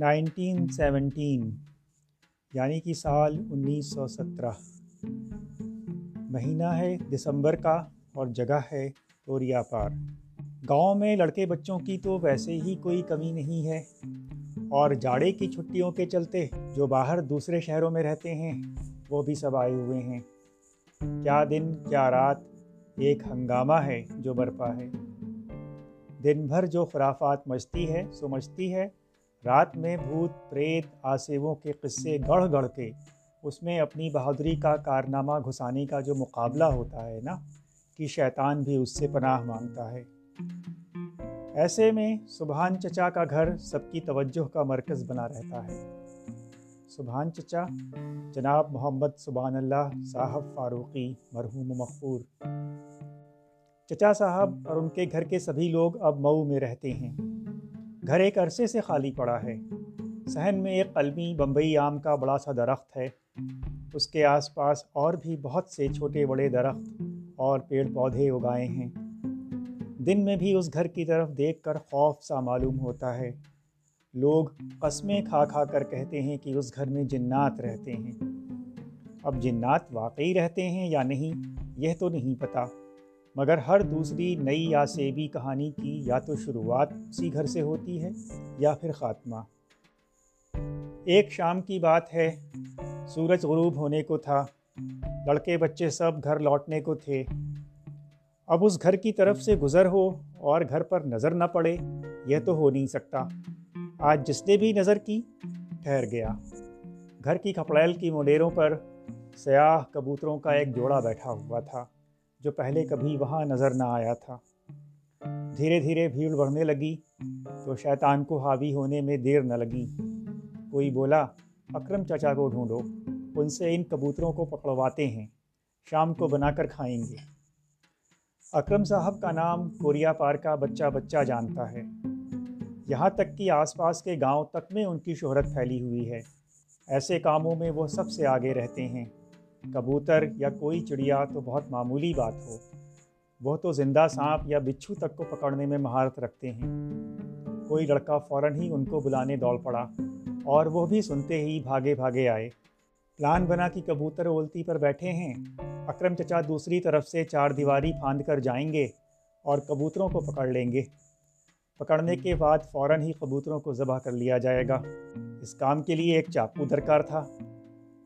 Nineteen seventeen یعنی کہ سال انیس سو سترہ۔ مہینہ ہے دسمبر کا اور جگہ ہے توریا پار۔ گاؤں میں لڑکے بچوں کی تو ویسے ہی کوئی کمی نہیں ہے۔ اور جاڑے کی چھٹیوں کے چلتے جو باہر دوسرے شہروں میں رہتے ہیں، وہ بھی سب آئے ہوئے ہیں۔ کیا دن، کیا رات، ایک ہنگامہ ہے جو برپا ہے۔ دن بھر جو خرافات مچتی ہے، سو مچتی ہے۔ رات میں بھوت پریت آسیووں کے قصے گڑھ گڑھ کے، اس میں اپنی بہادری کا کارنامہ گھسانے کا جو مقابلہ ہوتا ہے نا کہ شیطان بھی اس سے پناہ مانگتا ہے۔ ایسے میں سبحان چچا کا گھر سب کی توجہ کا مرکز بنا رہتا ہے۔ سبحان چچا، جناب محمد سبحان اللہ صاحب فاروقی، مرحوم مغفور چچا صاحب اور ان کے گھر کے سبھی لوگ اب مئو میں رہتے ہیں۔ گھر ایک عرصے سے خالی پڑا ہے۔ صحن میں ایک قلمی بمبئی آم کا بڑا سا درخت ہے۔ اس کے آس پاس اور بھی بہت سے چھوٹے بڑے درخت اور پیڑ پودے اگائے ہیں۔ دن میں بھی اس گھر کی طرف دیکھ کر خوف سا معلوم ہوتا ہے۔ لوگ قسمیں کھا کھا کر کہتے ہیں کہ اس گھر میں جنات رہتے ہیں۔ اب جنات واقعی رہتے ہیں یا نہیں، یہ تو نہیں پتہ مگر ہر دوسری نئی یا سیبی کہانی کی یا تو شروعات اسی گھر سے ہوتی ہے یا پھر خاتمہ۔ ایک شام کی بات ہے، سورج غروب ہونے کو تھا، لڑکے بچے سب گھر لوٹنے کو تھے۔ اب اس گھر کی طرف سے گزر ہو اور گھر پر نظر نہ پڑے، یہ تو ہو نہیں سکتا۔ آج جس نے بھی نظر کی، ٹھہر گیا۔ گھر کی کھپڑیل کی مڈیروں پر سیاہ کبوتروں کا ایک جوڑا بیٹھا ہوا تھا۔ جو پہلے کبھی وہاں نظر نہ آیا تھا۔ دھیرے دھیرے بھیڑ بڑھنے لگی تو شیطان کو حاوی ہونے میں دیر نہ لگی۔ کوئی بولا، اکرم چچا کو ڈھونڈو، ان سے ان کبوتروں کو پکڑواتے ہیں، شام کو بنا کر کھائیں گے۔ اکرم صاحب کا نام کوریا پار کا بچہ بچہ جانتا ہے۔ یہاں تک کہ آس پاس کے گاؤں تک میں ان کی شہرت پھیلی ہوئی ہے۔ ایسے کاموں میں وہ سب سے آگے رہتے ہیں۔ کبوتر یا کوئی چڑیا تو بہت معمولی بات ہو۔ وہ تو زندہ سانپ یا بچھو تک کو پکڑنے میں مہارت رکھتے ہیں۔ کوئی لڑکا فوراً ہی ان کو بلانے دوڑ پڑا اور وہ بھی سنتے ہی بھاگے بھاگے آئے۔ پلان بنا کہ کبوتر اولتی پر بیٹھے ہیں۔ اکرم چچا دوسری طرف سے چار دیواری پھاند کر جائیں گے اور کبوتروں کو پکڑ لیں گے۔ پکڑنے کے بعد فوراً ہی کبوتروں کو ذبح کر لیا جائے گا۔ اس کام کے لیے ایک چاقو درکار تھا۔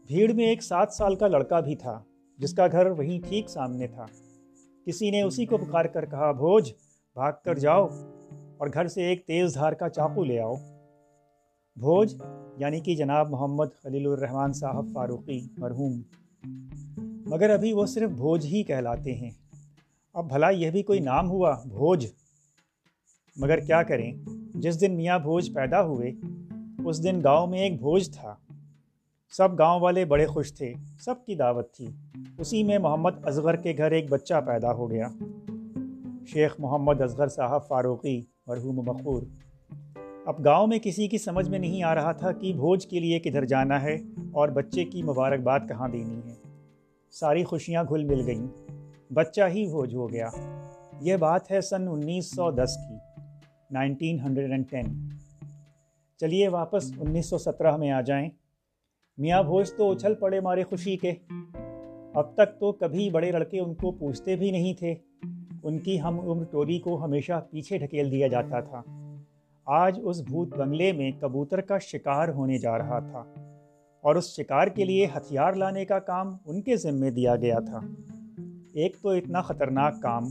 بھیڑ میں ایک سات سال کا لڑکا بھی تھا، جس کا گھر وہیں ٹھیک سامنے تھا۔ کسی نے اسی کو پکار کر کہا، بھوج، بھاگ کر جاؤ اور گھر سے ایک تیز دھار کا چاقو لے آؤ۔ بھوج یعنی کہ جناب محمد خلیل الرحمن صاحب فاروقی، مرحوم۔ مگر ابھی وہ صرف بھوج ہی کہلاتے ہیں۔ اب بھلا یہ بھی کوئی نام ہوا، بھوج۔ مگر کیا کریں؟ جس دن میاں بھوج پیدا ہوئے، اس دن گاؤں میں ایک بھوج تھا۔ سب گاؤں والے بڑے خوش تھے، سب کی دعوت تھی۔ اسی میں محمد اصغر کے گھر ایک بچہ پیدا ہو گیا۔ شیخ محمد اصغر صاحب فاروقی، مرحوم مقور اب گاؤں میں کسی کی سمجھ میں نہیں آ رہا تھا کہ بھوج کے لیے کدھر جانا ہے اور بچے کی مبارکباد کہاں دینی ہے۔ ساری خوشیاں گھل مل گئیں۔ بچہ ہی بھوج ہو گیا۔ یہ بات ہے سن انیس سو دس کی، نائنٹین ہنڈریڈ اینڈ ٹین۔ چلیے واپس انیس سو سترہ میں آ جائیں۔ میاں بھوج تو اچھل پڑے مارے خوشی کے۔ اب تک تو کبھی بڑے لڑکے ان کو پوچھتے بھی نہیں تھے۔ ان کی ہم عمر ٹولی کو ہمیشہ پیچھے ڈھکیل دیا جاتا تھا۔ آج اس بھوت بنگلے میں کبوتر کا شکار ہونے جا رہا تھا۔ اور اس شکار کے لیے ہتھیار لانے کا کام ان کے ذمے دیا گیا تھا۔ ایک تو اتنا خطرناک کام،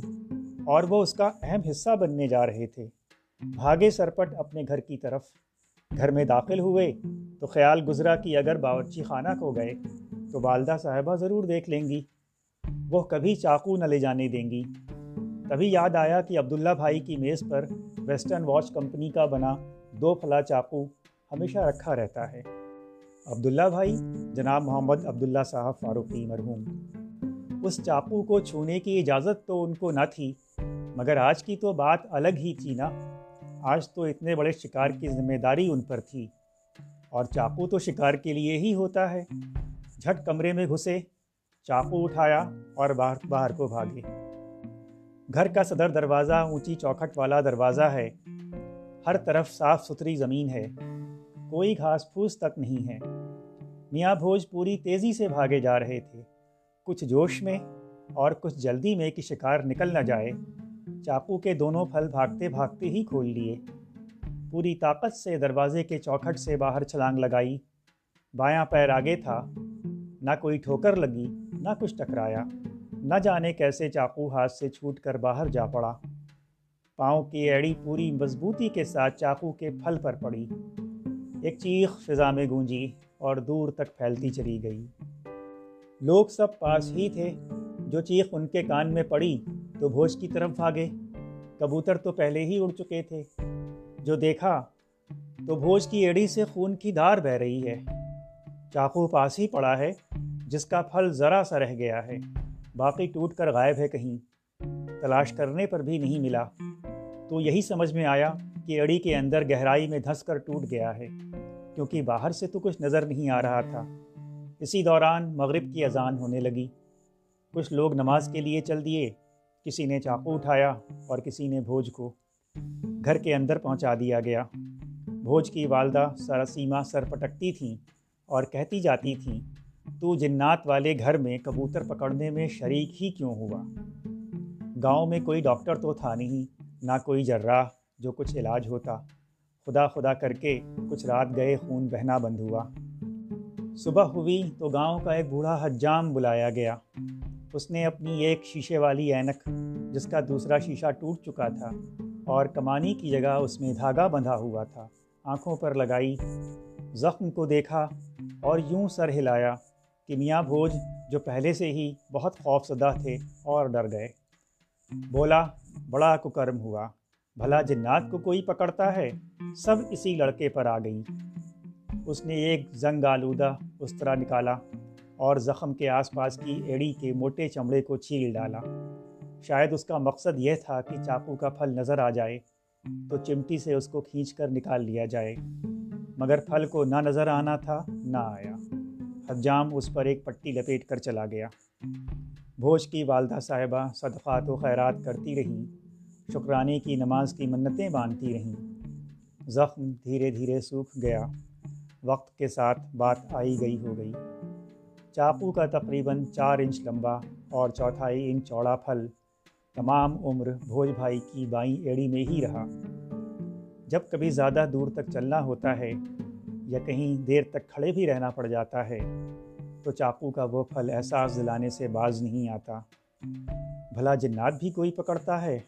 اور وہ اس کا اہم حصہ بننے جا رہے تھے۔ بھاگے سرپٹ اپنے گھر کی طرف۔ گھر میں داخل ہوئے تو خیال گزرا کہ اگر باورچی خانہ کو گئے تو والدہ صاحبہ ضرور دیکھ لیں گی۔ وہ کبھی چاقو نہ لے جانے دیں گی۔ تبھی یاد آیا کہ عبداللہ بھائی کی میز پر ویسٹرن واچ کمپنی کا بنا دو پھلا چاقو ہمیشہ رکھا رہتا ہے۔ عبداللہ بھائی جناب محمد عبداللہ صاحب فاروقی مرحوم۔ اس چاقو کو چھونے کی اجازت تو ان کو نہ تھی، مگر آج کی تو بات الگ ہی تھی نا۔ آج تو اتنے بڑے شکار کی ذمہ داری ان پر تھی، اور چاقو تو شکار کے لیے ہی ہوتا ہے۔ جھٹ کمرے میں گھسے، چاقو اٹھایا اور باہر باہر کو بھاگے۔ گھر کا صدر دروازہ اونچی چوکھٹ والا دروازہ ہے۔ ہر طرف صاف ستھری زمین ہے۔ کوئی گھاس پھوس تک نہیں ہے۔ میاں بھوج پوری تیزی سے بھاگے جا رہے تھے۔ کچھ جوش میں اور کچھ جلدی میں کہ شکار نکل نہ جائے۔ چاقو کے دونوں پھل بھاگتے بھاگتے ہی کھول لیے۔ پوری طاقت سے دروازے کے چوکھٹ سے باہر چھلانگ لگائی۔ بایاں پیر آگے تھا۔ نہ کوئی ٹھوکر لگی، نہ کچھ ٹکرایا۔ نہ جانے کیسے چاقو ہاتھ سے چھوٹ کر باہر جا پڑا۔ پاؤں کی ایڑی پوری مضبوطی کے ساتھ چاقو کے پھل پر پڑی۔ ایک چیخ فضا میں گونجی اور دور تک پھیلتی چلی گئی۔ لوگ سب پاس ہی تھے۔ جو چیخ ان کے کان میں پڑی تو بھوج کی طرف بھاگے کبوتر تو پہلے ہی اڑ چکے تھے۔ جو دیکھا تو بھوج کی ایڑی سے خون کی دھار بہ رہی ہے۔ چاقو پاس ہی پڑا ہے، جس کا پھل ذرا سا رہ گیا ہے۔ باقی ٹوٹ کر غائب ہے کہیں۔ تلاش کرنے پر بھی نہیں ملا۔ تو یہی سمجھ میں آیا کہ اڑی کے اندر گہرائی میں دھس کر ٹوٹ گیا ہے۔ کیونکہ باہر سے تو کچھ نظر نہیں آ رہا تھا۔ اسی دوران مغرب کی اذان ہونے لگی۔ کچھ لوگ نماز کے لیے چل دیے۔ کسی نے چاقو اٹھایا اور کسی نے بھوج کو گھر کے اندر پہنچا دیا گیا۔ بھوج کی والدہ سرسیما سر پٹکتی تھیں اور کہتی جاتی تھیں، تو جنات والے گھر میں کبوتر پکڑنے میں شریک ہی کیوں ہوا؟ گاؤں میں کوئی ڈاکٹر تو تھا نہیں، نہ کوئی جراح جو کچھ علاج ہوتا۔ خدا خدا کر کے کچھ رات گئے خون بہنا بند ہوا۔ صبح ہوئی تو گاؤں کا ایک بوڑھا حجام بلایا گیا۔ اس نے اپنی ایک شیشے والی اینک، جس کا دوسرا شیشہ ٹوٹ چکا تھا، اور کمانی کی جگہ اس میں دھاگا بندھا ہوا تھا۔ آنکھوں پر لگائی، زخم کو دیکھا، اور یوں سر ہلایا کہ میاں بھوج، جو پہلے سے ہی بہت خوف زدہ تھے، اور ڈر گئے۔ بولا، بڑا ککرم ہوا۔ بھلا جنات کو کوئی پکڑتا ہے؟ سب اسی لڑکے پر آ گئی اس نے ایک زنگ آلودہ اس طرح نکالا۔ اور زخم کے آس پاس کی ایڑی کے موٹے چمڑے کو چھیل ڈالا۔ شاید اس کا مقصد یہ تھا کہ چاقو کا پھل نظر آ جائے، تو چمٹی سے اس کو کھینچ کر نکال لیا جائے۔ مگر پھل کو نہ نظر آنا تھا، نہ آیا۔ حجام اس پر ایک پٹی لپیٹ کر چلا گیا۔ بھوج کی والدہ صاحبہ صدقات و خیرات کرتی رہیں شکرانے کی نماز کی منتیں باندھتی رہیں زخم دھیرے دھیرے سوکھ گیا۔ وقت کے ساتھ بات آئی گئی ہو گئی۔ چاقو کا تقریباً چار انچ لمبا اور چوتھائی انچ چوڑا پھل تمام عمر بھوج بھائی کی بائیں ایڑی میں ہی رہا۔ جب کبھی زیادہ دور تک چلنا ہوتا ہے یا کہیں دیر تک کھڑے بھی رہنا پڑ جاتا ہے، تو چاقو کا وہ پھل احساس دلانے سے باز نہیں آتا۔ بھلا جنات بھی کوئی پکڑتا ہے؟